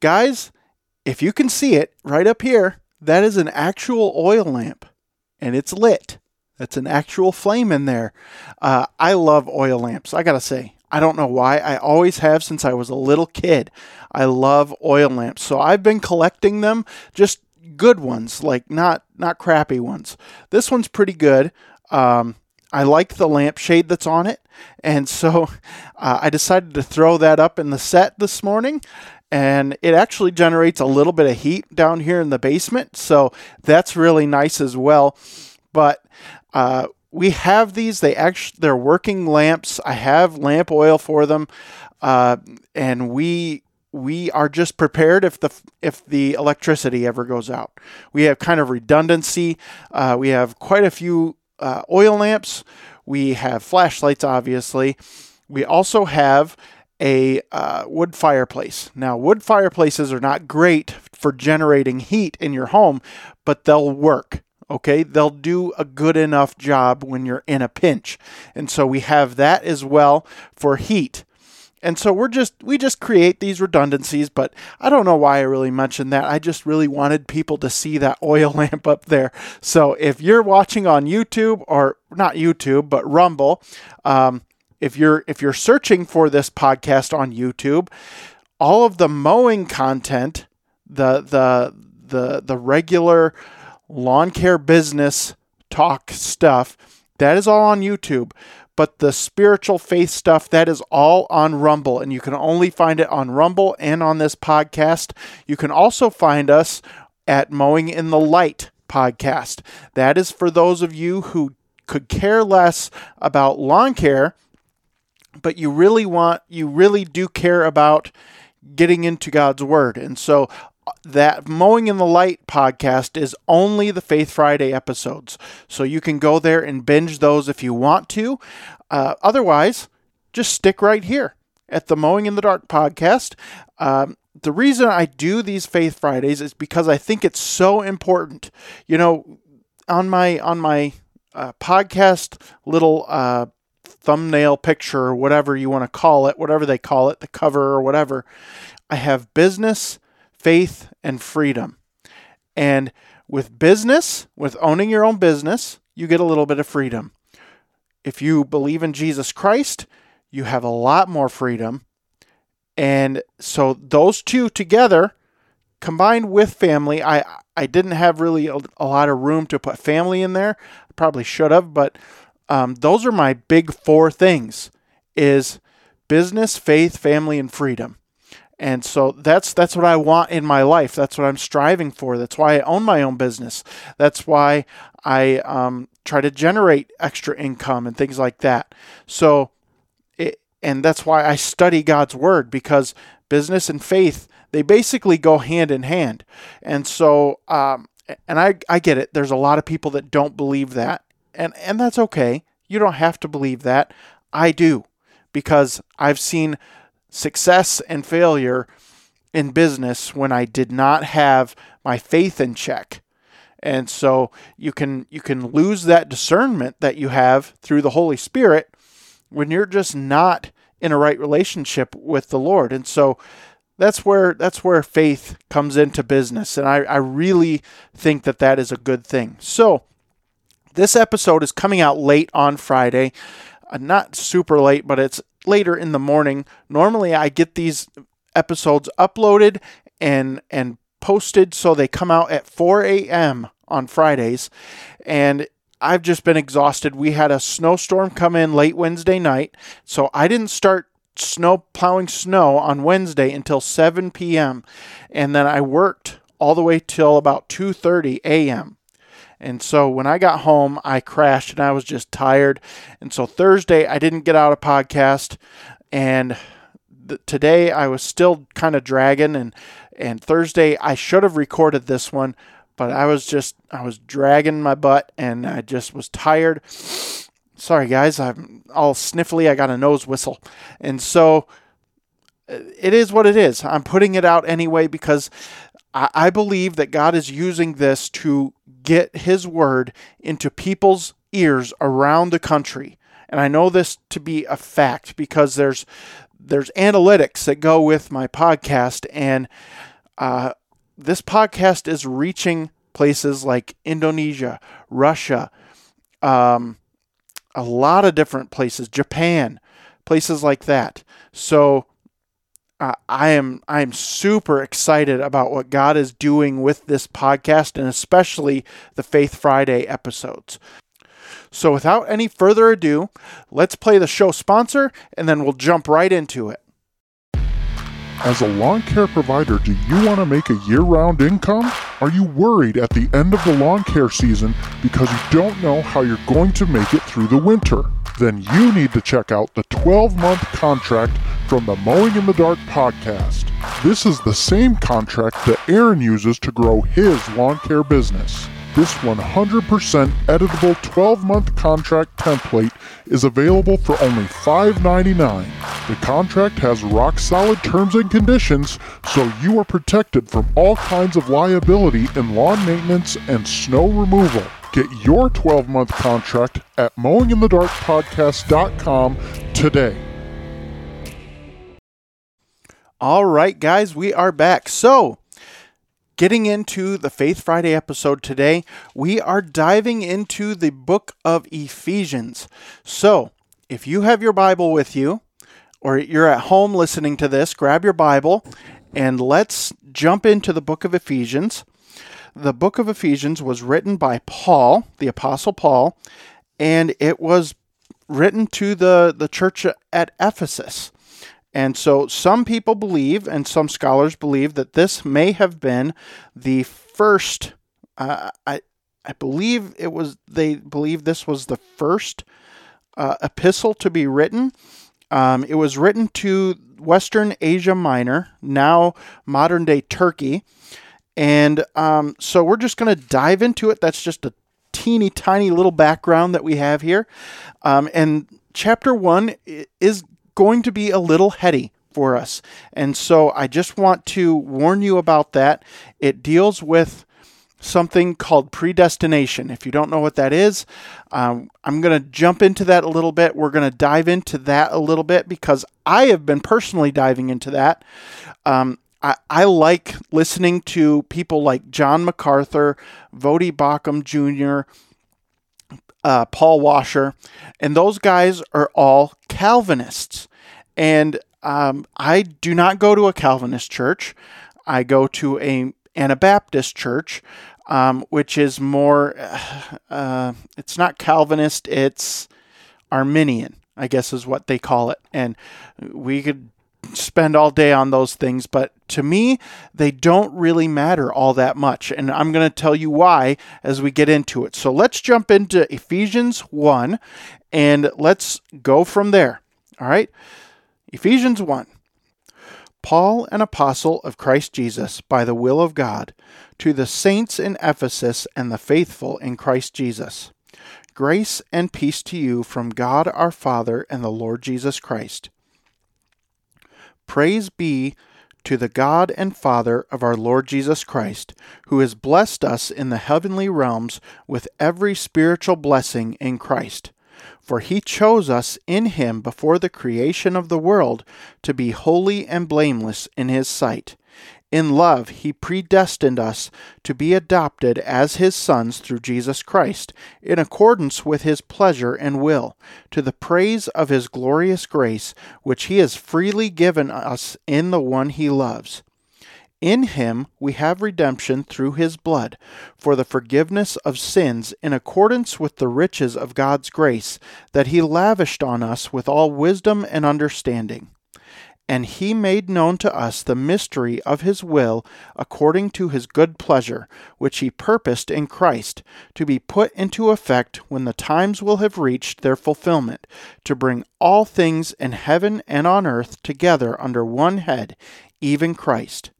Guys, if you can see it right up here, that is an actual oil lamp and it's lit. That's an actual flame in there. Uh, I love oil lamps, I gotta say. I don't know why. I always have since I was a little kid. I love oil lamps. So I've been collecting them just good ones, like not not crappy ones. This one's pretty good. Um, I like the lampshade that's on it, and so uh, I decided to throw that up in the set this morning. And it actually generates a little bit of heat down here in the basement, so that's really nice as well. But uh, we have these; they actually they're working lamps. I have lamp oil for them, uh, and we we are just prepared if the if the electricity ever goes out. We have kind of redundancy. Uh, we have quite a few uh, oil lamps. We have flashlights, obviously. We also have a uh, wood fireplace. Now, wood fireplaces are not great for generating heat in your home, but they'll work. Okay, they'll do a good enough job when you're in a pinch. And so we have that as well for heat. And so we're just we just create these redundancies, but I don't know why I really mentioned that. I just really wanted people to see that oil lamp up there. So if you're watching on YouTube or not YouTube, but Rumble, um, if you're if you're searching for this podcast on YouTube, all of the mowing content, the the the the regular lawn care business talk stuff, that is all on YouTube but the spiritual faith stuff that is all on Rumble and you can only find it on Rumble and on this podcast. You can also find us at Mowing in the Light podcast. That is for those of you who could care less about lawn care but you really want you really do care about getting into God's word. And so that Mowing in the Light podcast is only the Faith Friday episodes. So you can go there and binge those if you want to. Uh, otherwise, just stick right here at the Mowing in the Dark podcast. Um, the reason I do these Faith Fridays is because I think it's so important. You know, on my on my uh, podcast little uh, thumbnail picture or whatever you want to call it, whatever they call it, the cover or whatever, I have business faith, and freedom. And with business, with owning your own business, you get a little bit of freedom. If you believe in Jesus Christ, you have a lot more freedom. And so those two together, combined with family, I I didn't have really a, a lot of room to put family in there. I probably should have, but um, those are my big four things: is business, faith, family, and freedom. And so that's that's what I want in my life. That's what I'm striving for. That's why I own my own business. That's why I um, try to generate extra income and things like that. So, it, and that's why I study God's word because business and faith they basically go hand in hand. And so, um, and I I get it. There's a lot of people that don't believe that, and and that's okay. You don't have to believe that. I do because I've seen success and failure in business when I did not have my faith in check. And so you can you can lose that discernment that you have through the Holy Spirit when you're just not in a right relationship with the Lord. And so that's where that's where faith comes into business and I, I really think that that is a good thing so this episode is coming out late on friday uh, not super late but it's later in the morning. Normally, I get these episodes uploaded and and posted so they come out at 4 a.m. on Fridays, and I've just been exhausted. We had a snowstorm come in late Wednesday night, so I didn't start snow plowing snow on Wednesday until 7 p.m. and then I worked all the way till about 2:30 a.m. And so when I got home, I crashed and I was just tired. And so Thursday, I didn't get out a podcast. And th- today, I was still kind of dragging and And Thursday, I should have recorded this one, but I was just, I was dragging my butt and I just was tired. Sorry, guys, I'm all sniffly. I got a nose whistle. And so uh, it is what it is. I'm putting it out anyway because I, I believe that God is using this to get His word into people's ears around the country. And I know this to be a fact because there's there's analytics that go with my podcast, and uh, this podcast is reaching places like Indonesia, Russia, um, a lot of different places, Japan, places like that. So I am I am super excited about what God is doing with this podcast and especially the Faith Friday episodes. So without any further ado, let's play the show sponsor and then we'll jump right into it. As a lawn care provider, do you want to make a year round income? Are you worried at the end of the lawn care season because you don't know how you're going to make it through the winter? Then you need to check out the 12 month contract from the Mowing in the Dark podcast. This is the same contract that Aaron uses to grow his lawn care business. This 100% editable 12 month contract template is available for only $5.99. The contract has rock solid terms and conditions, so you are protected from all kinds of liability in lawn maintenance and snow removal. Get your 12 month contract at mowinginthedarkpodcast.com today. All right, guys, we are back. So, Getting into the Faith Friday episode today, we are diving into the book of Ephesians. So, if you have your Bible with you, or you're at home listening to this, grab your Bible and let's jump into the book of Ephesians. The book of Ephesians was written by Paul, the Apostle Paul, and it was written to the, the church at Ephesus. And so some people believe, and some scholars believe, that this may have been the first. Uh, I I believe it was. They believe this was the first uh, epistle to be written. Um, it was written to Western Asia Minor, now modern day Turkey, and um, so we're just going to dive into it. That's just a teeny tiny little background that we have here, um, and chapter one is going to be a little heady for us. And so I just want to warn you about that. It deals with something called predestination. If you don't know what that is, um, I'm going to jump into that a little bit. We're going to dive into that a little bit because I have been personally diving into that. Um, I, I, like listening to people like John MacArthur, Voddie Baucham Jr., uh, Paul Washer, and those guys are all Calvinists. And um, I do not go to a Calvinist church. I go to a Anabaptist church, um, which is more, uh, it's not Calvinist, it's Arminian, I guess is what they call it. And we could spend all day on those things, but to me, they don't really matter all that much. And I'm going to tell you why as we get into it. So let's jump into Ephesians 1 and let's go from there. All right. Ephesians 1. Paul, an apostle of Christ Jesus, by the will of God, to the saints in Ephesus and the faithful in Christ Jesus. Grace and peace to you from God our Father and the Lord Jesus Christ. Praise be to the God and Father of our Lord Jesus Christ, who has blessed us in the heavenly realms with every spiritual blessing in Christ for he chose us in him before the creation of the world to be holy and blameless in his sight. In love, he predestined us to be adopted as his sons through Jesus Christ, in accordance with his pleasure and will, to the praise of his glorious grace, which he has freely given us in the one he loves. In him we have redemption through his blood, for the forgiveness of sins in accordance with the riches of God's grace that he lavished on us with all wisdom and understanding. And he made known to us the mystery of his will according to his good pleasure, which he purposed in Christ, to be put into effect when the times will have reached their fulfillment, to bring all things in heaven and on earth together under one head, even Christ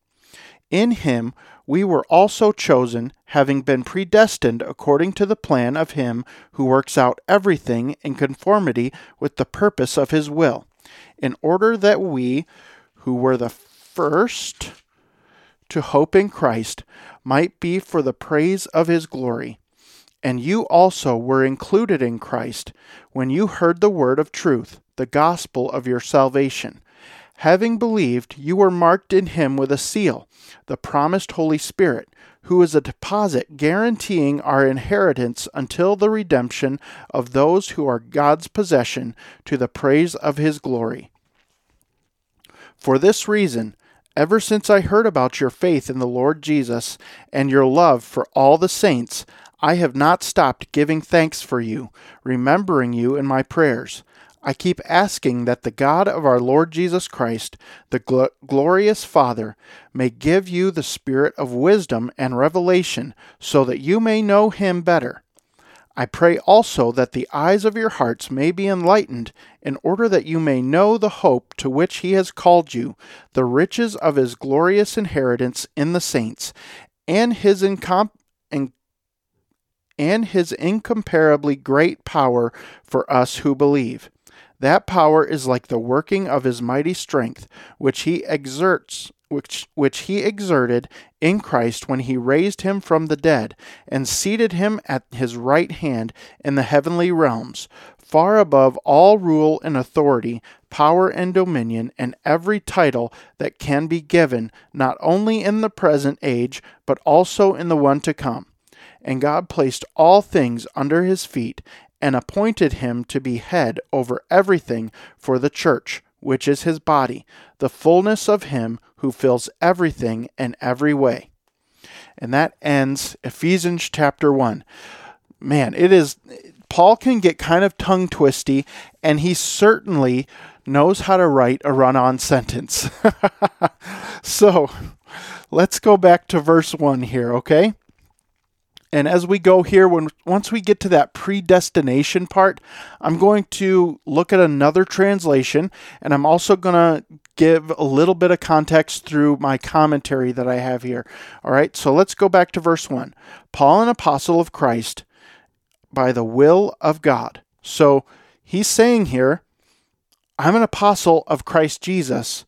In him we were also chosen, having been predestined according to the plan of him who works out everything in conformity with the purpose of his will, in order that we, who were the first to hope in Christ, might be for the praise of his glory. And you also were included in Christ when you heard the word of truth, the gospel of your salvation. Having believed, you were marked in him with a seal, the promised Holy Spirit, who is a deposit guaranteeing our inheritance until the redemption of those who are God's possession to the praise of his glory. For this reason, ever since I heard about your faith in the Lord Jesus and your love for all the saints, I have not stopped giving thanks for you, remembering you in my prayers. I keep asking that the God of our Lord Jesus Christ, the gl- glorious Father, may give you the spirit of wisdom and revelation so that you may know him better. I pray also that the eyes of your hearts may be enlightened, in order that you may know the hope to which he has called you, the riches of his glorious inheritance in the saints, and his in- and his incomparably great power for us who believe. That power is like the working of his mighty strength, which he exerts which which he exerted in Christ when he raised him from the dead and seated him at his right hand in the heavenly realms, far above all rule and authority, power and dominion, and every title that can be given, not only in the present age, but also in the one to come. And God placed all things under his feet and appointed him to be head over everything for the church, which is his body, the fullness of him who fills everything in every way. And that ends Ephesians chapter 1. Man, it is Paul can get kind of tongue twisty, and he certainly knows how to write a run on sentence. so let's go back to verse 1 here, okay? And as we go here, when once we get to that predestination part, I'm going to look at another translation, and I'm also going to give a little bit of context through my commentary that I have here. All right, so let's go back to verse 1. Paul, an apostle of Christ, by the will of God. So he's saying here, I'm an apostle of Christ Jesus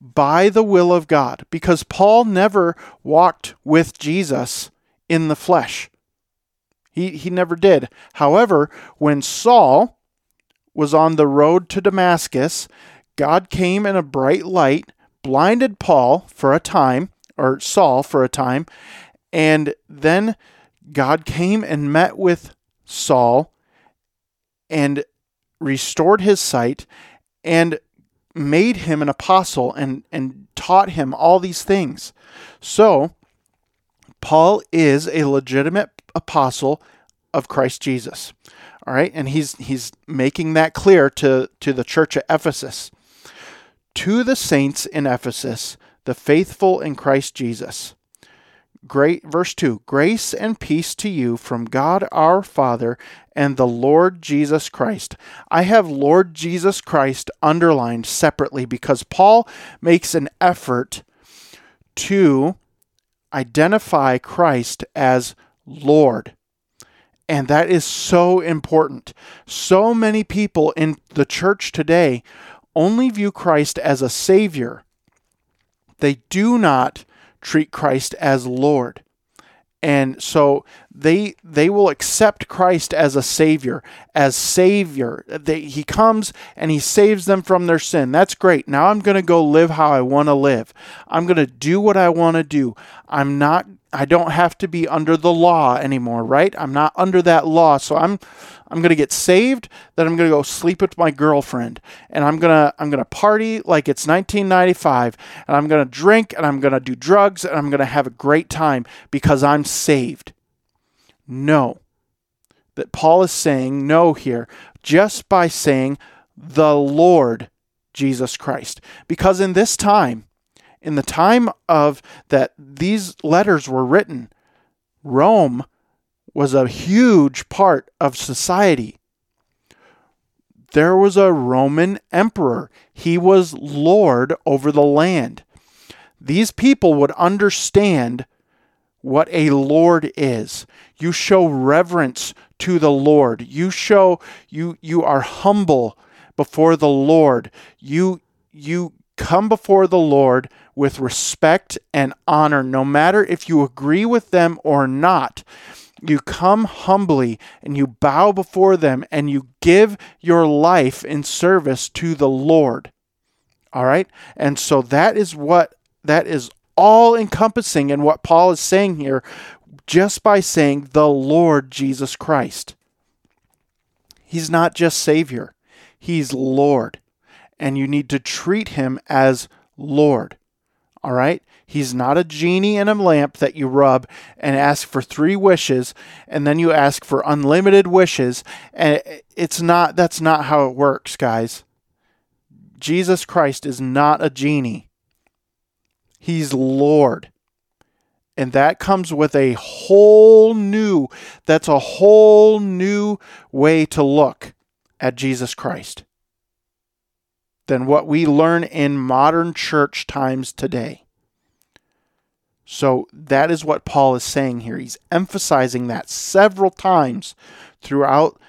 by the will of God, because Paul never walked with Jesus in the flesh. He, he never did. However, when Saul was on the road to Damascus, God came in a bright light, blinded Paul for a time, or Saul for a time, and then God came and met with Saul and restored his sight and made him an apostle and, and taught him all these things. So, Paul is a legitimate apostle of Christ Jesus. All right, and he's he's making that clear to to the church at Ephesus. To the saints in Ephesus, the faithful in Christ Jesus. Great verse 2. Grace and peace to you from God our Father and the Lord Jesus Christ. I have Lord Jesus Christ underlined separately because Paul makes an effort to identify Christ as Lord. And that is so important. So many people in the church today only view Christ as a Savior, they do not treat Christ as Lord and so they they will accept Christ as a savior as savior. They, he comes and he saves them from their sin. That's great. Now I'm going to go live how I want to live. I'm going to do what I want to do. I'm not I don't have to be under the law anymore right I'm not under that law so I'm I'm going to get saved, then I'm going to go sleep with my girlfriend and I'm going to I'm going to party like it's 1995 and I'm going to drink and I'm going to do drugs and I'm going to have a great time because I'm saved. No. That Paul is saying no here just by saying the Lord Jesus Christ. Because in this time, in the time of that these letters were written, Rome was a huge part of society. There was a Roman emperor, he was lord over the land. these people would understand what a Lord is. You show reverence to the Lord. You show you you are humble before the Lord. You you come before the Lord with respect and honor no matter if you agree with them or not. You come humbly and you bow before them and you give your life in service to the Lord. All right? And so that is what that is all encompassing in what Paul is saying here just by saying the Lord Jesus Christ. He's not just Savior, He's Lord. And you need to treat Him as Lord. All right? He's not a genie in a lamp that you rub and ask for three wishes and then you ask for unlimited wishes. And it's not, that's not how it works, guys. Jesus Christ is not a genie. He's Lord. And that comes with a whole new, that's a whole new way to look at Jesus Christ than what we learn in modern church times today. So that is what Paul is saying here. He's emphasizing that several times throughout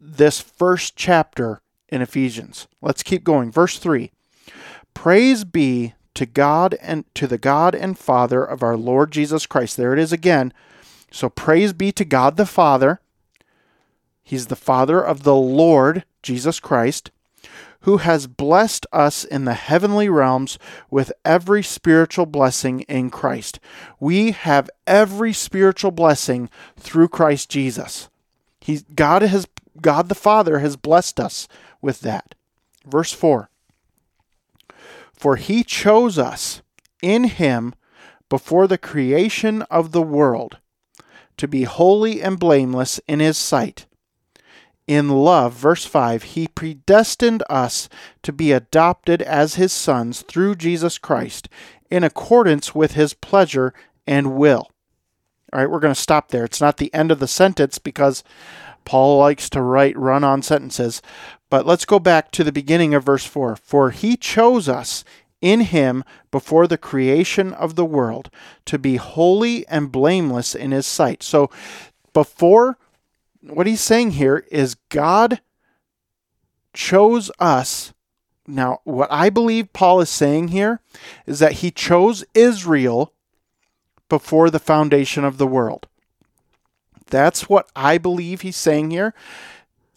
this first chapter in Ephesians. Let's keep going. Verse 3 Praise be to God and to the God and Father of our Lord Jesus Christ. There it is again. So praise be to God the Father. He's the Father of the Lord Jesus Christ, who has blessed us in the heavenly realms with every spiritual blessing in Christ. We have every spiritual blessing through Christ Jesus. He, God has God the Father has blessed us with that. Verse 4 for he chose us in him before the creation of the world to be holy and blameless in his sight. In love, verse 5, he predestined us to be adopted as his sons through Jesus Christ in accordance with his pleasure and will. All right, we're going to stop there. It's not the end of the sentence because Paul likes to write run on sentences. But let's go back to the beginning of verse 4. For he chose us in him before the creation of the world to be holy and blameless in his sight. So before what he's saying here is God chose us. Now, what I believe Paul is saying here is that he chose Israel before the foundation of the world. That's what I believe he's saying here.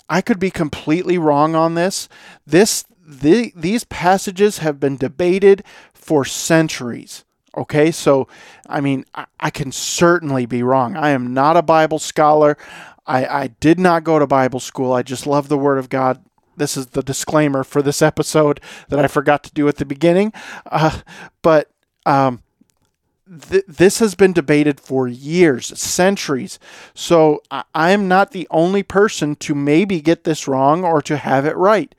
I could be completely wrong on this. This the, these passages have been debated for centuries. Okay, so I mean, I, I, can certainly be wrong. I am not a Bible scholar. I, I did not go to Bible school. I just love the Word of God. This is the disclaimer for this episode that I forgot to do at the beginning. Uh, but um, th- this has been debated for years, centuries. So I- I'm not the only person to maybe get this wrong or to have it right.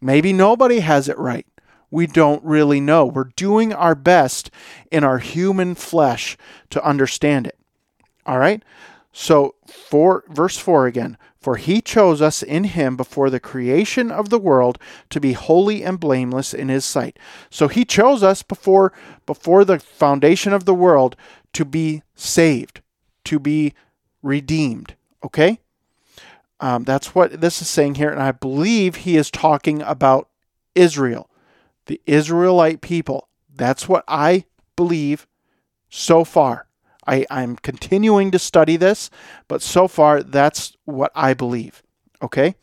Maybe nobody has it right. We don't really know. We're doing our best in our human flesh to understand it. All right? So, for verse 4 again, for he chose us in him before the creation of the world to be holy and blameless in his sight. So he chose us before before the foundation of the world to be saved, to be redeemed, okay? Um, that's what this is saying here, and I believe he is talking about Israel, the Israelite people. That's what I believe so far. I, I'm continuing to study this, but so far that's what I believe. Okay?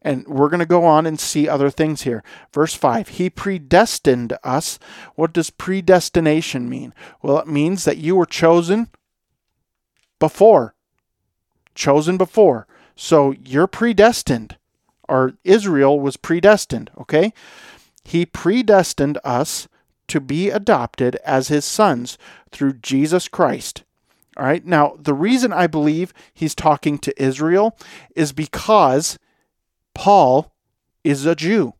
And we're going to go on and see other things here. Verse 5 He predestined us. What does predestination mean? Well, it means that you were chosen before. Chosen before. So you're predestined, or Israel was predestined, okay? He predestined us to be adopted as his sons through Jesus Christ. All right. Now, the reason I believe he's talking to Israel is because Paul is a Jew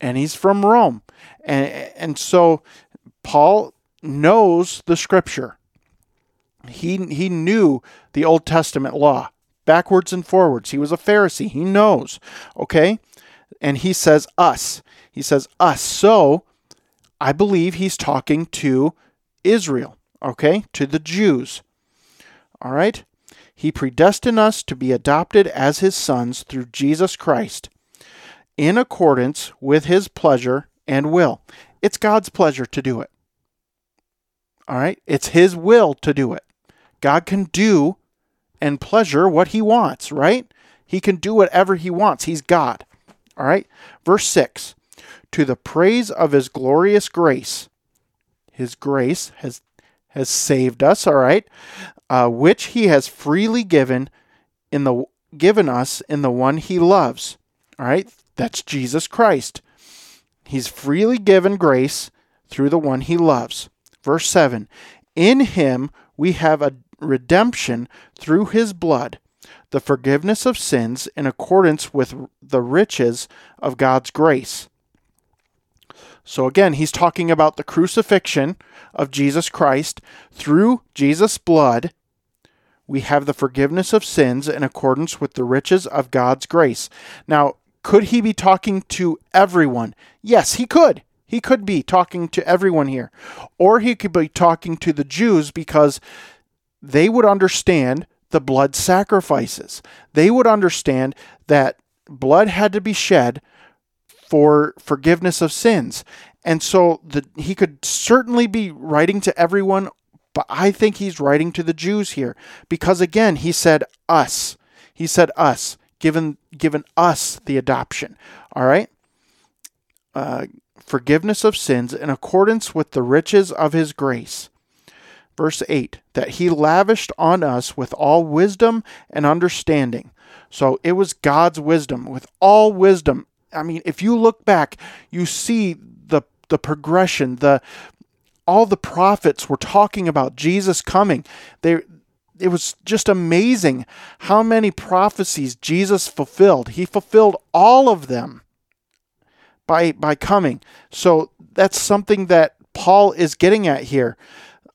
and he's from Rome. And, and so Paul knows the scripture. He, he knew the Old Testament law backwards and forwards. He was a Pharisee. He knows. Okay? And he says us. He says us. So I believe he's talking to Israel, okay, to the Jews. All right? He predestined us to be adopted as his sons through Jesus Christ in accordance with his pleasure and will. It's God's pleasure to do it. All right? It's his will to do it. God can do and pleasure what he wants, right? He can do whatever he wants. He's God. All right? Verse 6 To the praise of his glorious grace, his grace has has saved us, all right, uh, which he has freely given in the given us in the one he loves. All right, that's Jesus Christ. He's freely given grace through the one he loves. Verse 7 In him we have a redemption through his blood, the forgiveness of sins in accordance with the riches of God's grace. So again, he's talking about the crucifixion of Jesus Christ. Through Jesus' blood, we have the forgiveness of sins in accordance with the riches of God's grace. Now, could he be talking to everyone? Yes, he could. He could be talking to everyone here. Or he could be talking to the Jews because they would understand the blood sacrifices. They would understand that blood had to be shed for forgiveness of sins. And so the, he could certainly be writing to everyone, but I think he's writing to the Jews here because again, he said us. He said us, given given us the adoption. All right? Uh, forgiveness of sins in accordance with the riches of his grace. Verse 8 that he lavished on us with all wisdom and understanding. So it was God's wisdom, with all wisdom. I mean, if you look back, you see the the progression, the all the prophets were talking about Jesus coming. They it was just amazing how many prophecies Jesus fulfilled. He fulfilled all of them by by coming. So that's something that Paul is getting at here.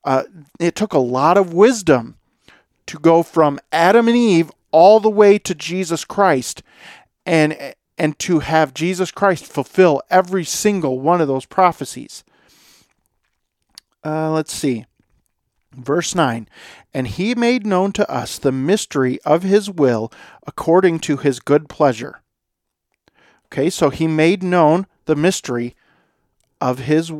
Uh, it took a lot of wisdom to go from Adam and Eve all the way to Jesus Christ, and and to have Jesus Christ fulfill every single one of those prophecies. Uh, let's see. Verse 9, and he made known to us the mystery of his will according to his good pleasure. Okay, so he made known the mystery of his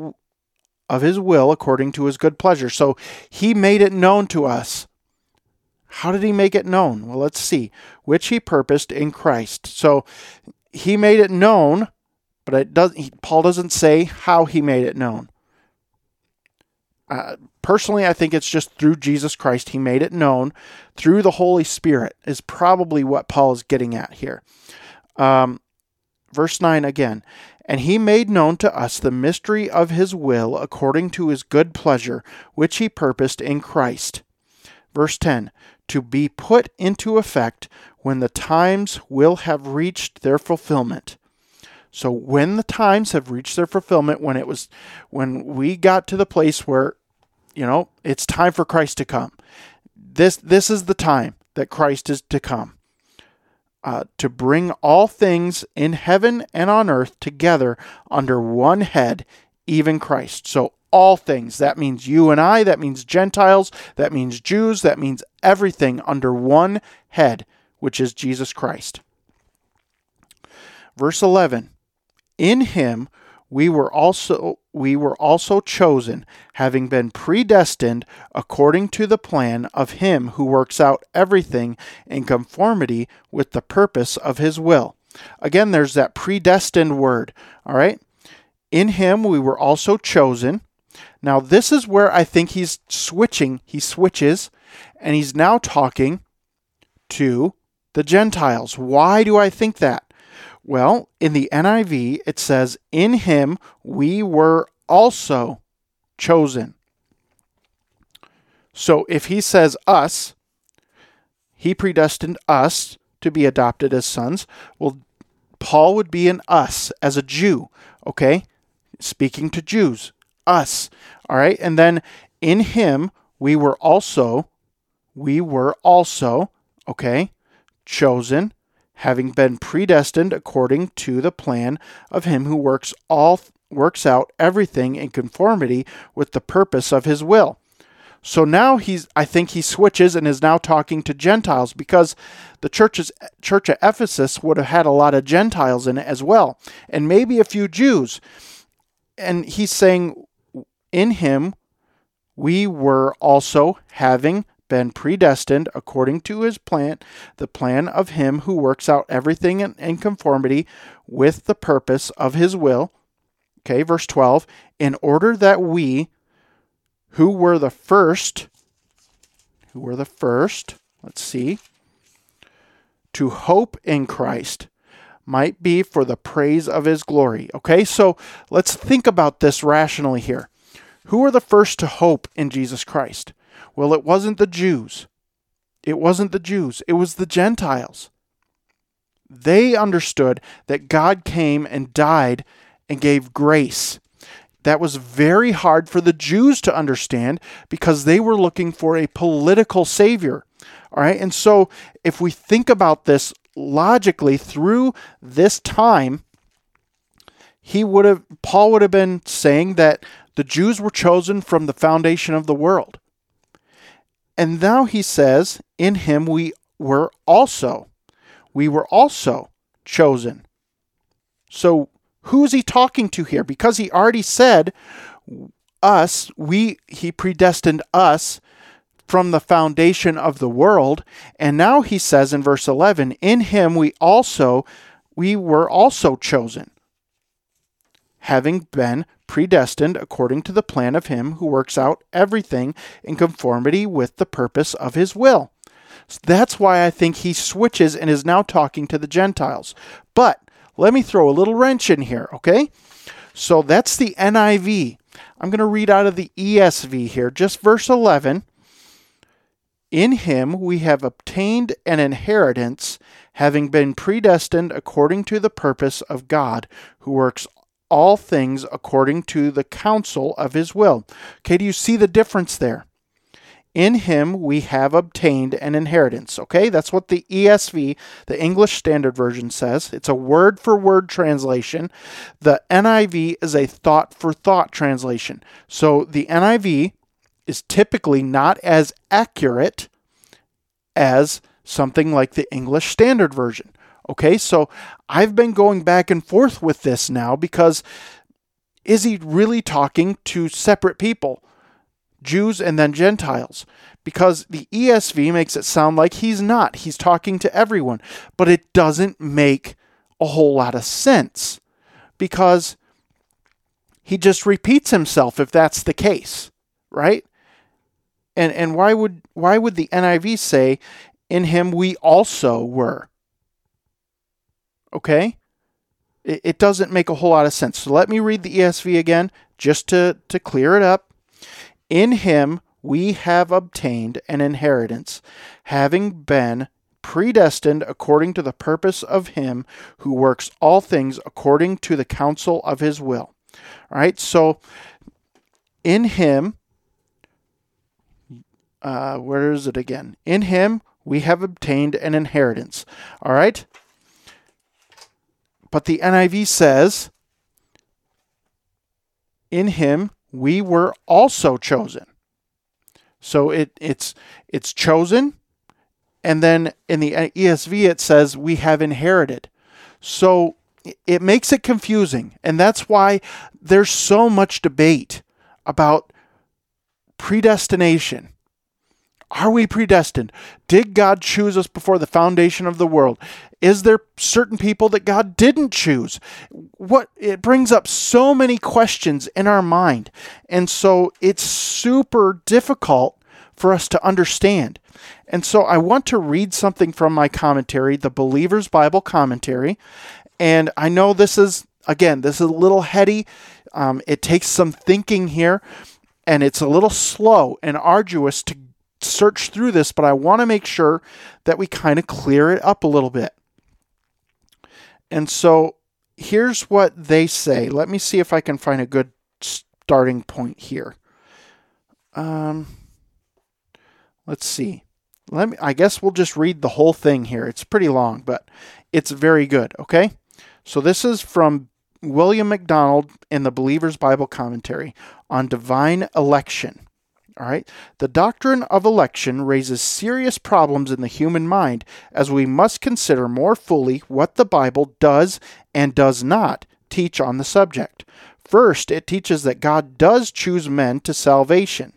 of his will according to his good pleasure. So he made it known to us. How did he make it known? Well, let's see. Which he purposed in Christ. So he made it known, but it does he, Paul doesn't say how he made it known. Uh, personally, I think it's just through Jesus Christ. He made it known through the Holy Spirit, is probably what Paul is getting at here. Um, verse 9 again. And he made known to us the mystery of his will according to his good pleasure, which he purposed in Christ. Verse 10 To be put into effect when the times will have reached their fulfillment. So when the times have reached their fulfillment, when it was when we got to the place where you know, it's time for Christ to come. This this is the time that Christ is to come. Uh, to bring all things in heaven and on earth together under one head, even Christ. So, all things. That means you and I, that means Gentiles, that means Jews, that means everything under one head, which is Jesus Christ. Verse 11 In him we were also we were also chosen having been predestined according to the plan of him who works out everything in conformity with the purpose of his will. Again there's that predestined word all right? In him we were also chosen. Now this is where i think he's switching. He switches and he's now talking to the gentiles why do i think that well, in the NIV, it says, In him we were also chosen. So if he says us, he predestined us to be adopted as sons. Well, Paul would be an us as a Jew, okay? Speaking to Jews, us. All right? And then in him we were also we were also, okay, chosen having been predestined according to the plan of him who works all works out everything in conformity with the purpose of his will. So now he's I think he switches and is now talking to Gentiles because the church's church at Ephesus would have had a lot of Gentiles in it as well and maybe a few Jews. And he's saying in him we were also having been predestined according to his plan, the plan of him who works out everything in, in conformity with the purpose of his will. Okay, verse 12, in order that we who were the first, who were the first, let's see, to hope in Christ might be for the praise of his glory. Okay, so let's think about this rationally here. Who were the first to hope in Jesus Christ? Well, it wasn't the Jews. It wasn't the Jews. It was the Gentiles. They understood that God came and died and gave grace that was very hard for the Jews to understand because they were looking for a political savior. All right. And so if we think about this logically through this time, he would have, Paul would have been saying that the Jews were chosen from the foundation of the world. And now he says, in him we were also, we were also chosen. So who is he talking to here? Because he already said us, we he predestined us from the foundation of the world, and now he says in verse 11, in him we also we were also chosen, having been predestined according to the plan of him who works out everything in conformity with the purpose of his will. So that's why I think he switches and is now talking to the Gentiles. But let me throw a little wrench in here, okay? So that's the NIV. I'm going to read out of the ESV here, just verse 11. In him we have obtained an inheritance, having been predestined according to the purpose of God, who works all things according to the counsel of his will. Okay, do you see the difference there? In him we have obtained an inheritance. Okay, that's what the ESV, the English Standard Version, says. It's a word for word translation. The NIV is a thought for thought translation. So the NIV is typically not as accurate as something like the English Standard Version. Okay, so I've been going back and forth with this now because is he really talking to separate people? Jews and then Gentiles, because the ESV makes it sound like he's not. He's talking to everyone, but it doesn't make a whole lot of sense because he just repeats himself if that's the case, right? And and why would why would the NIV say in him we also were? Okay? It, it doesn't make a whole lot of sense. So let me read the ESV again just to, to clear it up. In him we have obtained an inheritance, having been predestined according to the purpose of him who works all things according to the counsel of his will. All right, so in him, uh, where is it again? In him we have obtained an inheritance. All right, but the NIV says, in him we were also chosen. So it, it's it's chosen, and then in the ESV it says we have inherited. So it makes it confusing, and that's why there's so much debate about predestination. Are we predestined? Did God choose us before the foundation of the world? Is there certain people that God didn't choose? What it brings up so many questions in our mind. And so it's super difficult for us to understand. And so I want to read something from my commentary, the Believer's Bible Commentary. And I know this is, again, this is a little heady. Um, it takes some thinking here, and it's a little slow and arduous to search through this, but I want to make sure that we kind of clear it up a little bit. And so here's what they say. Let me see if I can find a good starting point here. Um, let's see. Let me. I guess we'll just read the whole thing here. It's pretty long, but it's very good. Okay. So this is from William MacDonald in the Believer's Bible Commentary on divine election. All right. The doctrine of election raises serious problems in the human mind as we must consider more fully what the Bible does and does not teach on the subject. First, it teaches that God does choose men to salvation.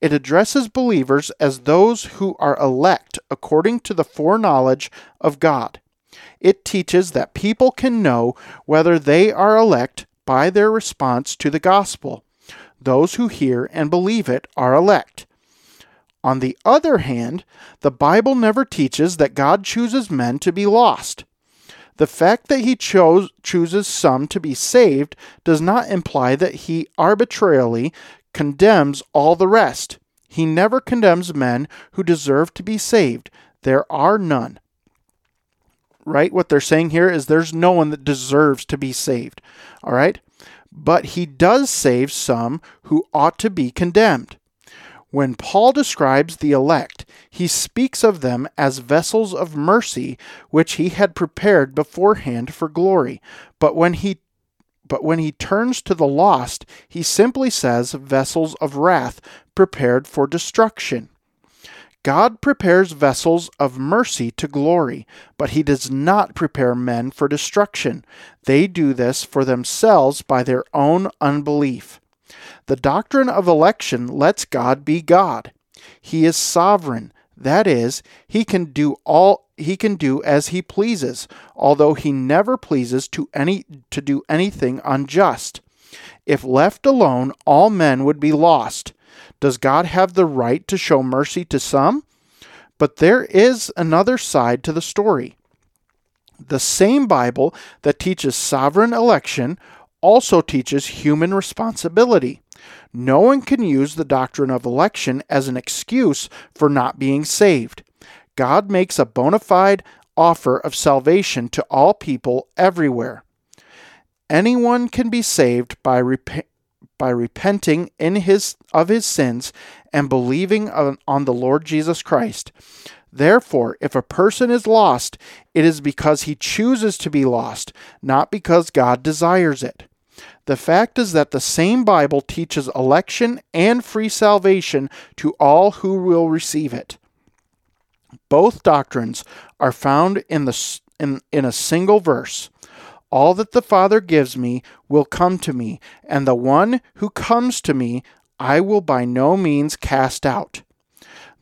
It addresses believers as those who are elect according to the foreknowledge of God. It teaches that people can know whether they are elect by their response to the gospel those who hear and believe it are elect. On the other hand, the Bible never teaches that God chooses men to be lost. The fact that he chose, chooses some to be saved does not imply that he arbitrarily condemns all the rest. He never condemns men who deserve to be saved. There are none. Right? What they're saying here is there's no one that deserves to be saved. All right? But he does save some who ought to be condemned. When Paul describes the elect, he speaks of them as vessels of mercy which he had prepared beforehand for glory. But when he but when he turns to the lost, he simply says vessels of wrath prepared for destruction. God prepares vessels of mercy to glory, but he does not prepare men for destruction. They do this for themselves by their own unbelief. The doctrine of election lets God be God. He is sovereign. That is, he can do all he can do as he pleases, although he never pleases to any to do anything unjust. If left alone, all men would be lost. Does God have the right to show mercy to some? But there is another side to the story. The same Bible that teaches sovereign election also teaches human responsibility. No one can use the doctrine of election as an excuse for not being saved. God makes a bona fide offer of salvation to all people everywhere. Anyone can be saved by rep- by repenting in his of his sins and believing on, on the Lord Jesus Christ. Therefore, if a person is lost, it is because he chooses to be lost, not because God desires it. The fact is that the same Bible teaches election and free salvation to all who will receive it. Both doctrines are found in, the, in, in a single verse. All that the Father gives me will come to me, and the one who comes to me I will by no means cast out.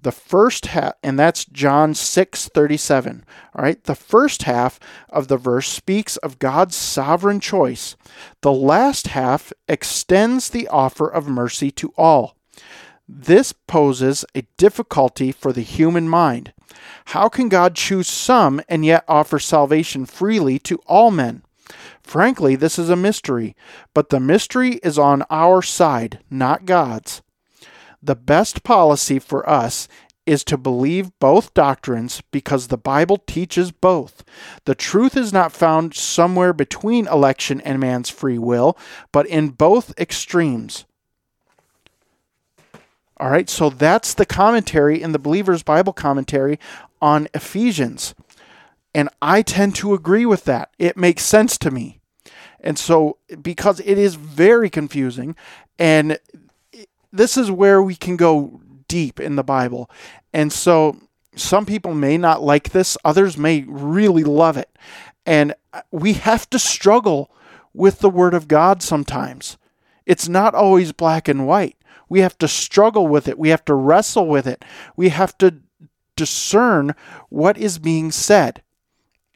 The first half, and that's John 6 37. All right, the first half of the verse speaks of God's sovereign choice. The last half extends the offer of mercy to all. This poses a difficulty for the human mind. How can God choose some and yet offer salvation freely to all men? Frankly, this is a mystery, but the mystery is on our side, not God's. The best policy for us is to believe both doctrines because the Bible teaches both. The truth is not found somewhere between election and man's free will, but in both extremes. All right, so that's the commentary in the Believer's Bible commentary on Ephesians. And I tend to agree with that. It makes sense to me. And so, because it is very confusing, and this is where we can go deep in the Bible. And so, some people may not like this, others may really love it. And uh, we have to struggle with the Word of God sometimes. It's not always black and white. We have to struggle with it, we have to wrestle with it, we have to discern what is being said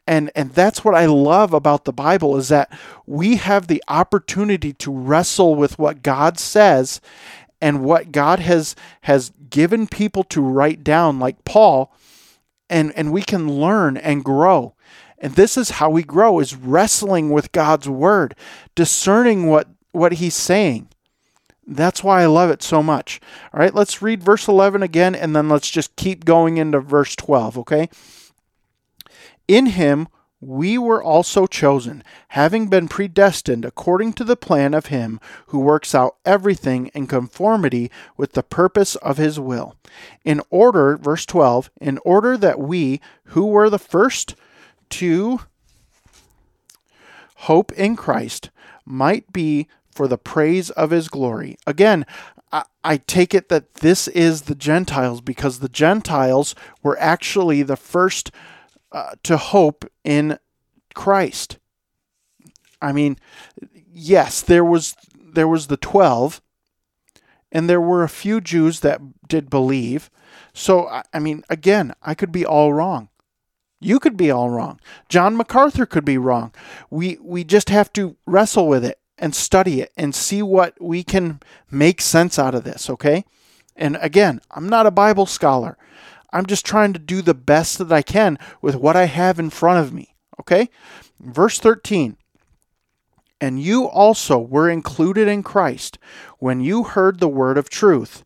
and and that's what I love about the Bible is that we have the opportunity to wrestle with what God says and what God has has given people to write down like Paul and and we can learn and grow. And this is how we grow is wrestling with God's word, discerning what what he's saying. That's why I love it so much. All right, let's read verse 11 again and then let's just keep going into verse 12, okay? In him we were also chosen, having been predestined according to the plan of him who works out everything in conformity with the purpose of his will. In order, verse 12, in order that we, who were the first to hope in Christ might be for the praise of his glory. Again, I, take it that this is the Gentiles because the Gentiles were actually the first uh, to hope in Christ. I mean, yes, there was there was the 12 and there were a few Jews that did believe. So I mean, again, I could be all wrong. You could be all wrong. John MacArthur could be wrong. We we just have to wrestle with it and study it and see what we can make sense out of this, okay? And again, I'm not a Bible scholar. I'm just trying to do the best that I can with what I have in front of me, okay? Verse 13. And you also were included in Christ when you heard the word of truth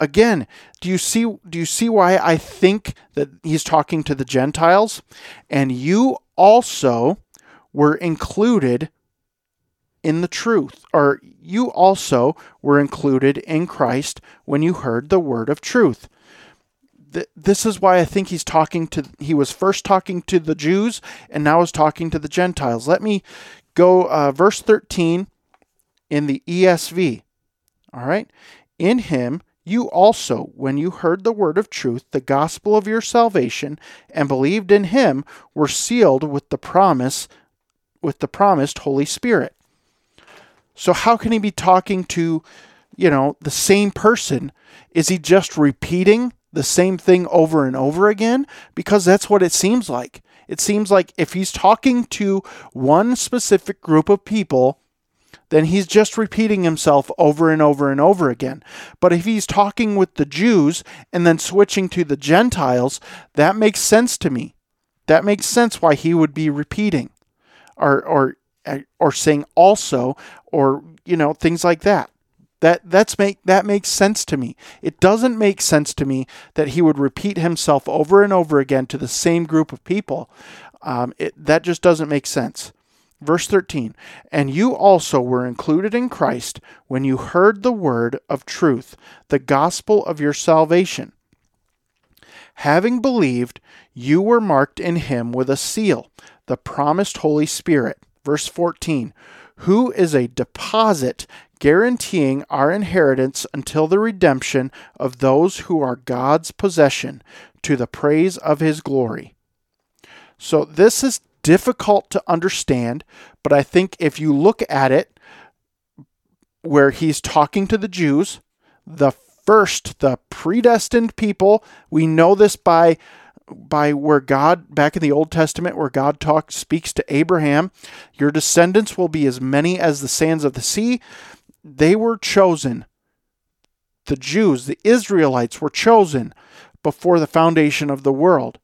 again, do you see do you see why I think that he's talking to the Gentiles? And you also were included in the truth, or you also were included in Christ when you heard the word of truth. This is why I think he's talking to, he was first talking to the Jews and now is talking to the Gentiles. Let me go, uh, verse 13 in the ESV. All right. In him, you also, when you heard the word of truth, the gospel of your salvation, and believed in him, were sealed with the promise with the promised Holy Spirit. So how can he be talking to, you know, the same person? Is he just repeating the same thing over and over again? Because that's what it seems like. It seems like if he's talking to one specific group of people, then he's just repeating himself over and over and over again. But if he's talking with the Jews and then switching to the Gentiles, that makes sense to me. That makes sense why he would be repeating or or or saying also or you know things like that. That that's make that makes sense to me. It doesn't make sense to me that he would repeat himself over and over again to the same group of people. Um, it, that just doesn't make sense. Verse 13, and you also were included in Christ when you heard the word of truth, the gospel of your salvation. Having believed, you were marked in him with a seal, the promised Holy Spirit. Verse 14, who is a deposit guaranteeing our inheritance until the redemption of those who are God's possession, to the praise of his glory. So, this is difficult to understand, but I think if you look at it where he's talking to the Jews, the first, the predestined people, we know this by by where God back in the Old Testament where God talks speaks to Abraham, your descendants will be as many as the sands of the sea. They were chosen. The Jews, the Israelites were chosen before the foundation of the world.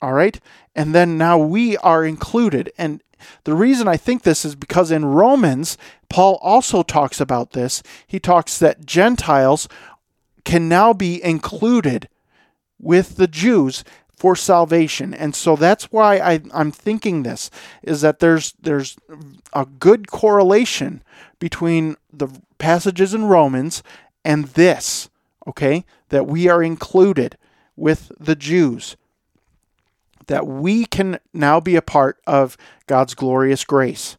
All right? And then now we are included. And the reason I think this is because in Romans, Paul also talks about this. He talks that Gentiles can now be included with the Jews for salvation. And so that's why I, am thinking this is that there's there's a good correlation between the passages in Romans and this, okay? That we are included with the Jews that we can now be a part of God's glorious grace.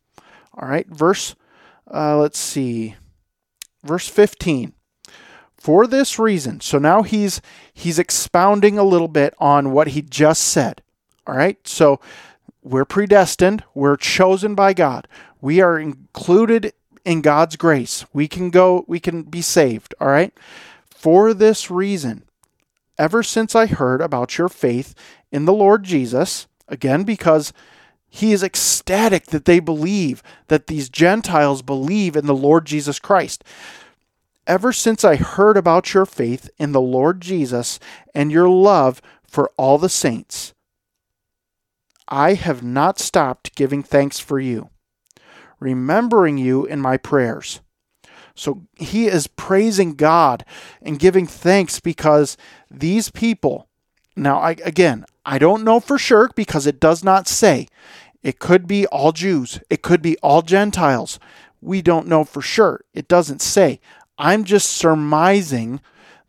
All right, verse, uh, let's see, verse 15. For this reason, so now he's he's expounding a little bit on what he just said. All right, so we're predestined, we're chosen by God, we are included in God's grace. We can go, we can be saved. All right, for this reason, ever since I heard about your faith in the Lord Jesus, again, because he is ecstatic that they believe, that these Gentiles believe in the Lord Jesus Christ. Ever since I heard about your faith in the Lord Jesus and your love for all the saints, I have not stopped giving thanks for you, remembering you in my prayers. So he is praising God and giving thanks because these people, now I, again, I don't know for sure because it does not say. It could be all Jews, it could be all Gentiles. We don't know for sure. It doesn't say. I'm just surmising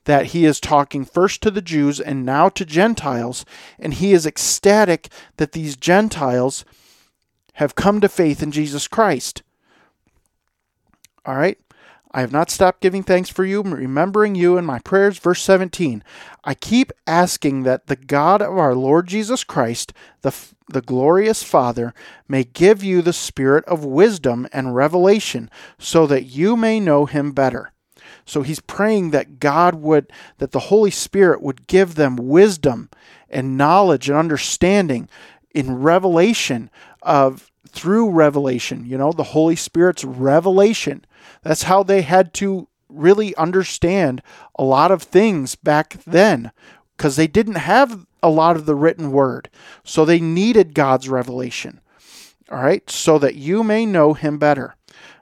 that he is talking first to the Jews and now to Gentiles, and he is ecstatic that these Gentiles have come to faith in Jesus Christ. All right? I have not stopped giving thanks for you, remembering you in my prayers. Verse 17 I keep asking that the God of our Lord Jesus Christ, the, the glorious Father, may give you the spirit of wisdom and revelation so that you may know him better. So he's praying that God would, that the Holy Spirit would give them wisdom and knowledge and understanding in revelation of through revelation, you know, the Holy Spirit's revelation. That's how they had to really understand a lot of things back then because they didn't have a lot of the written word. So they needed God's revelation. All right, so that you may know him better.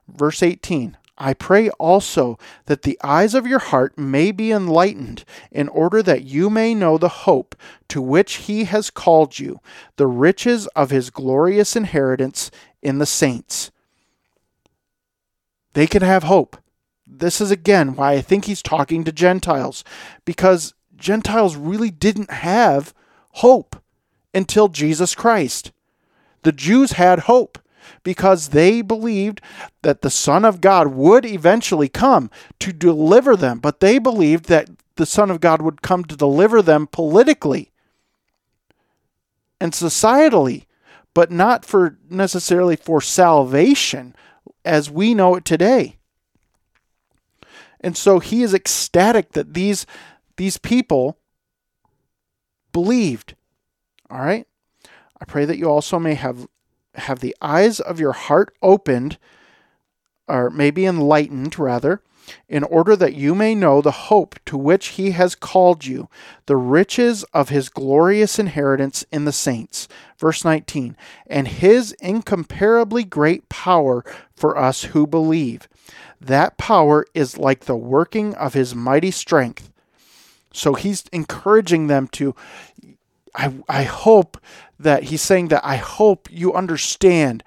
Verse 18 I pray also that the eyes of your heart may be enlightened, in order that you may know the hope to which he has called you, the riches of his glorious inheritance in the saints. They can have hope. This is again why I think he's talking to Gentiles, because Gentiles really didn't have hope until Jesus Christ. The Jews had hope because they believed that the Son of God would eventually come to deliver them, but they believed that the Son of God would come to deliver them politically and societally, but not for necessarily for salvation as we know it today. And so he is ecstatic that these these people believed. All right? I pray that you also may have have the eyes of your heart opened, or maybe enlightened rather, in order that you may know the hope to which he has called you, the riches of his glorious inheritance in the saints. Verse 19, and his incomparably great power for us who believe. That power is like the working of his mighty strength. So he's encouraging them to, I, I hope that he's saying that I hope you understand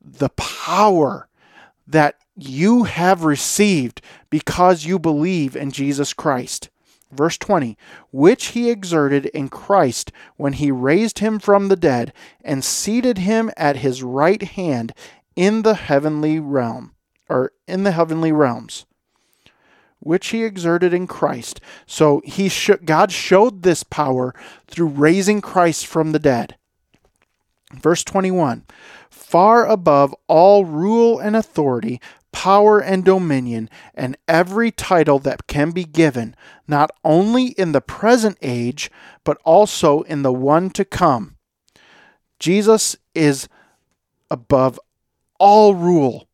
the power that you have received because you believe in Jesus Christ. Verse 20, which he exerted in Christ when he raised him from the dead and seated him at his right hand in the heavenly realm, or in the heavenly realms which he exerted in Christ. So he sh- God showed this power through raising Christ from the dead. Verse 21 Far above all rule and authority, power and dominion, and every title that can be given, not only in the present age, but also in the one to come. Jesus is above all rule,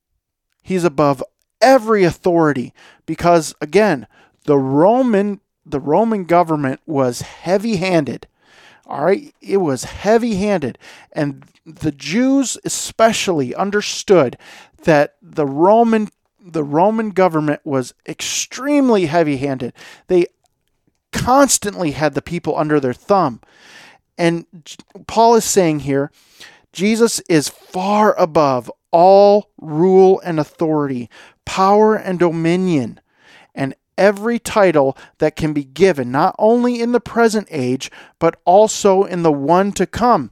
He's above every authority because again the roman the roman government was heavy-handed all right? It was heavy-handed. And the jews especially understood that the roman the roman government was extremely heavy-handed. They constantly had the people under their thumb. And paul is saying here jesus is far above all rule and authority power and dominion, and every title that can be given, not only in the present age, but also in the one to come.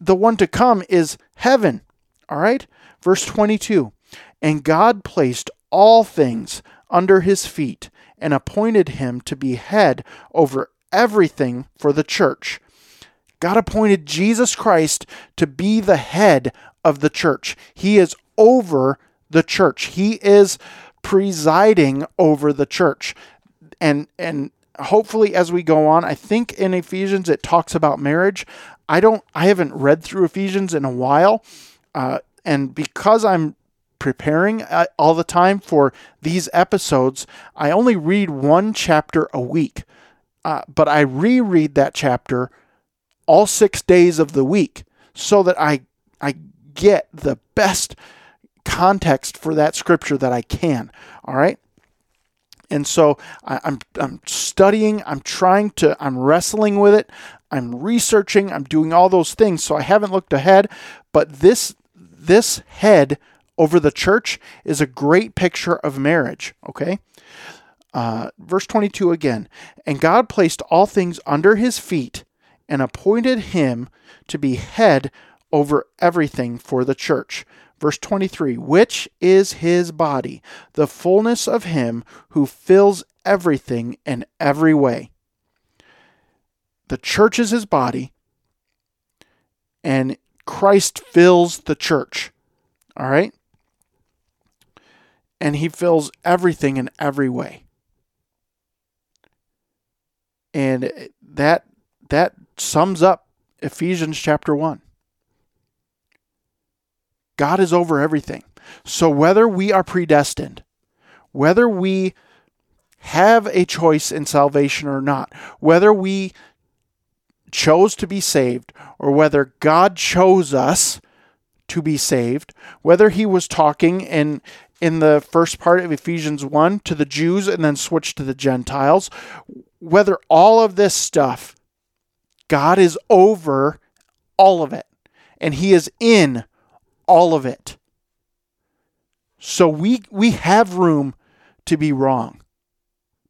The one to come is heaven. All right? Verse 22 And God placed all things under his feet and appointed him to be head over everything for the church. God appointed Jesus Christ to be the head of the church. He is over the church. He is presiding over the church. And and hopefully as we go on, I think in Ephesians it talks about marriage. I don't I haven't read through Ephesians in a while. Uh, and because I'm preparing uh, all the time for these episodes, I only read one chapter a week. Uh, but I reread that chapter all six days of the week so that I I get the best context for that scripture that I can. All right. And so I, am I'm, I'm studying, I'm trying to, I'm wrestling with it, I'm researching, I'm doing all those things. So I haven't looked ahead, but this this head over the church is a great picture of marriage. Okay. Uh, verse 22 again. And God placed all things under his feet and appointed him to be head over everything for the church. Verse 23 Which is his body, the fullness of him who fills everything in every way. The church is his body, and Christ fills the church. All right? And he fills everything in every way. And that that sums up Ephesians chapter 1. God is over everything. So whether we are predestined, whether we have a choice in salvation or not, whether we chose to be saved or whether God chose us to be saved, whether he was talking in in the first part of Ephesians 1 to the Jews and then switched to the Gentiles, whether all of this stuff God is over all of it and he is in all of it. So we we have room to be wrong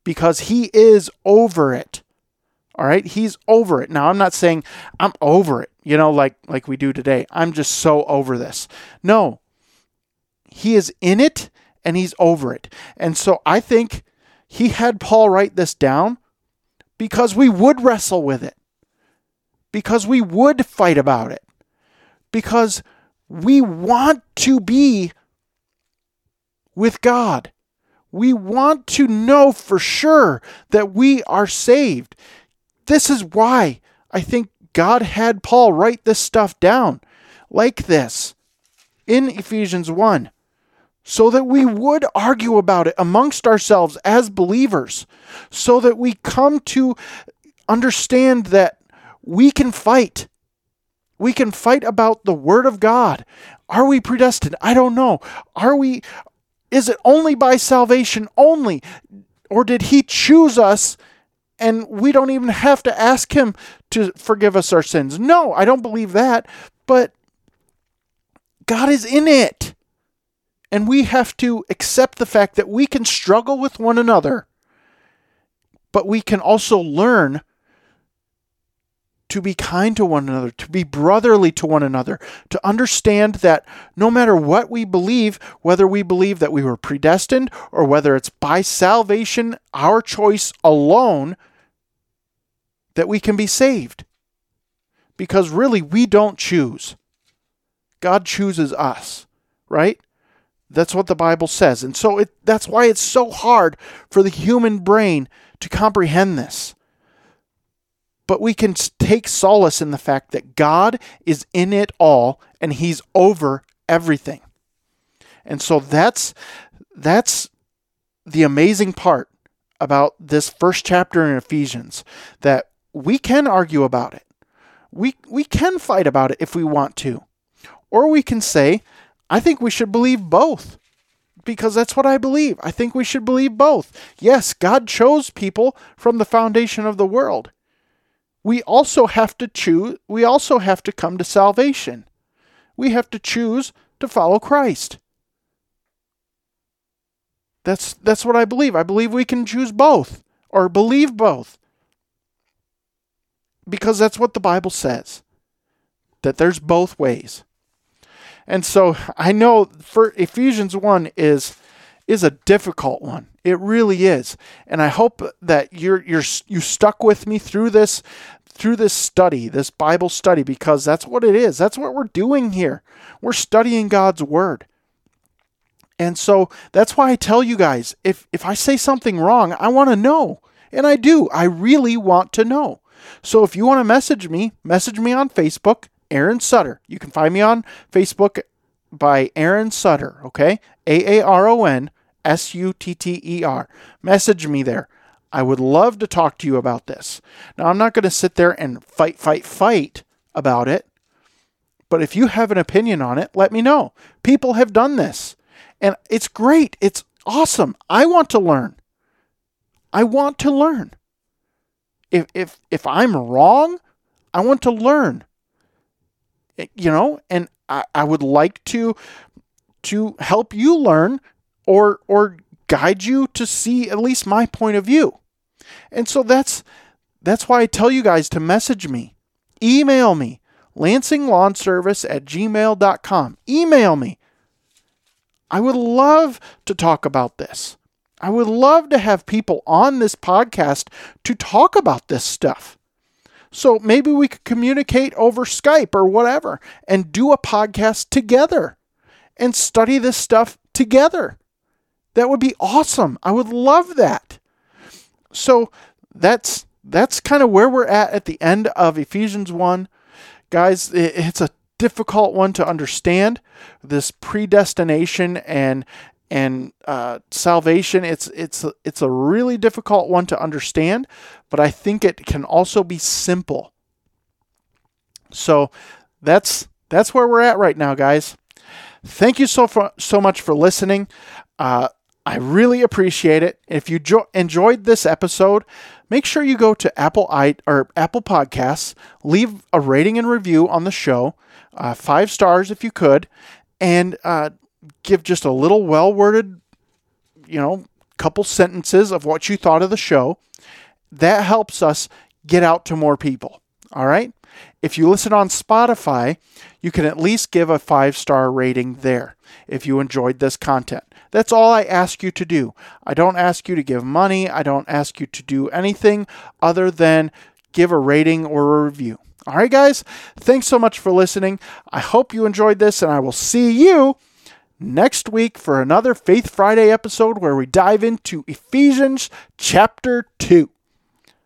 because he is over it. All right? He's over it. Now, I'm not saying I'm over it, you know, like like we do today. I'm just so over this. No. He is in it and he's over it. And so I think he had Paul write this down because we would wrestle with it. Because we would fight about it. Because we want to be with God. We want to know for sure that we are saved. This is why I think God had Paul write this stuff down like this in Ephesians 1 so that we would argue about it amongst ourselves as believers, so that we come to understand that we can fight. We can fight about the Word of God. Are we predestined? I don't know. Are we, is it only by salvation only? Or did He choose us and we don't even have to ask him to forgive us our sins. No, I don't believe that, but God is in it. And we have to accept the fact that we can struggle with one another, but we can also learn to be kind to one another, to be brotherly to one another, to understand that no matter what we believe, whether we believe that we were predestined or whether it's by salvation, our choice alone, that we can be saved. Because really, we don't choose. God chooses us, right? That's what the Bible says. And so it, that's why it's so hard for the human brain to comprehend this. But we can take solace in the fact that God is in it all and he's over everything. And so that's that's the amazing part about this first chapter in Ephesians that we can argue about it. We, we can fight about it if we want to. Or we can say, I think we should believe both because that's what I believe. I think we should believe both. Yes, God chose people from the foundation of the world. We also have to choose, we also have to come to salvation. We have to choose to follow Christ. That's that's what I believe. I believe we can choose both or believe both because that's what the Bible says that there's both ways. And so I know for Ephesians 1 is is a difficult one. It really is. And I hope that you're you're you stuck with me through this through this study, this Bible study because that's what it is. That's what we're doing here. We're studying God's word. And so that's why I tell you guys, if if I say something wrong, I want to know. And I do. I really want to know. So if you want to message me, message me on Facebook, Aaron Sutter. You can find me on Facebook by Aaron Sutter, okay? A A R O N S U T T E R. Message me there. I would love to talk to you about this. Now, I'm not going to sit there and fight, fight, fight about it, but if you have an opinion on it, let me know. People have done this, and it's great. It's awesome. I want to learn. I want to learn if if if I'm wrong, I want to learn. Eh, you know, and I, I would like to to help you learn or or guide you to see at least my point of view. And so that's that's why I tell you guys to message me, email me, lansinglawnservice at gmail.com. Email me. I would love to talk about this. I would love to have people on this podcast to talk about this stuff. So maybe we could communicate over Skype or whatever and do a podcast together and study this stuff together. That would be awesome. I would love that. So that's that's kind of where we're at at the end of Ephesians 1. Guys, it's a difficult one to understand. This predestination and and uh, salvation it's it's it's a really difficult one to understand but i think it can also be simple so that's that's where we're at right now guys thank you so for, so much for listening uh, i really appreciate it if you jo- enjoyed this episode make sure you go to apple i or apple podcasts leave a rating and review on the show uh, five stars if you could and uh, give just a little well worded, you know, couple sentences of what you thought of the show. That helps us get out to more people. All right. If you listen on Spotify, you can at least give a five star rating there if you enjoyed this content. That's all I ask you to do. I don't ask you to give money. I don't ask you to do anything other than give a rating or a review. All right, guys, thanks so much for listening. I hope you enjoyed this, and I will see you next week for another Faith Friday episode where we dive into Ephesians chapter 2.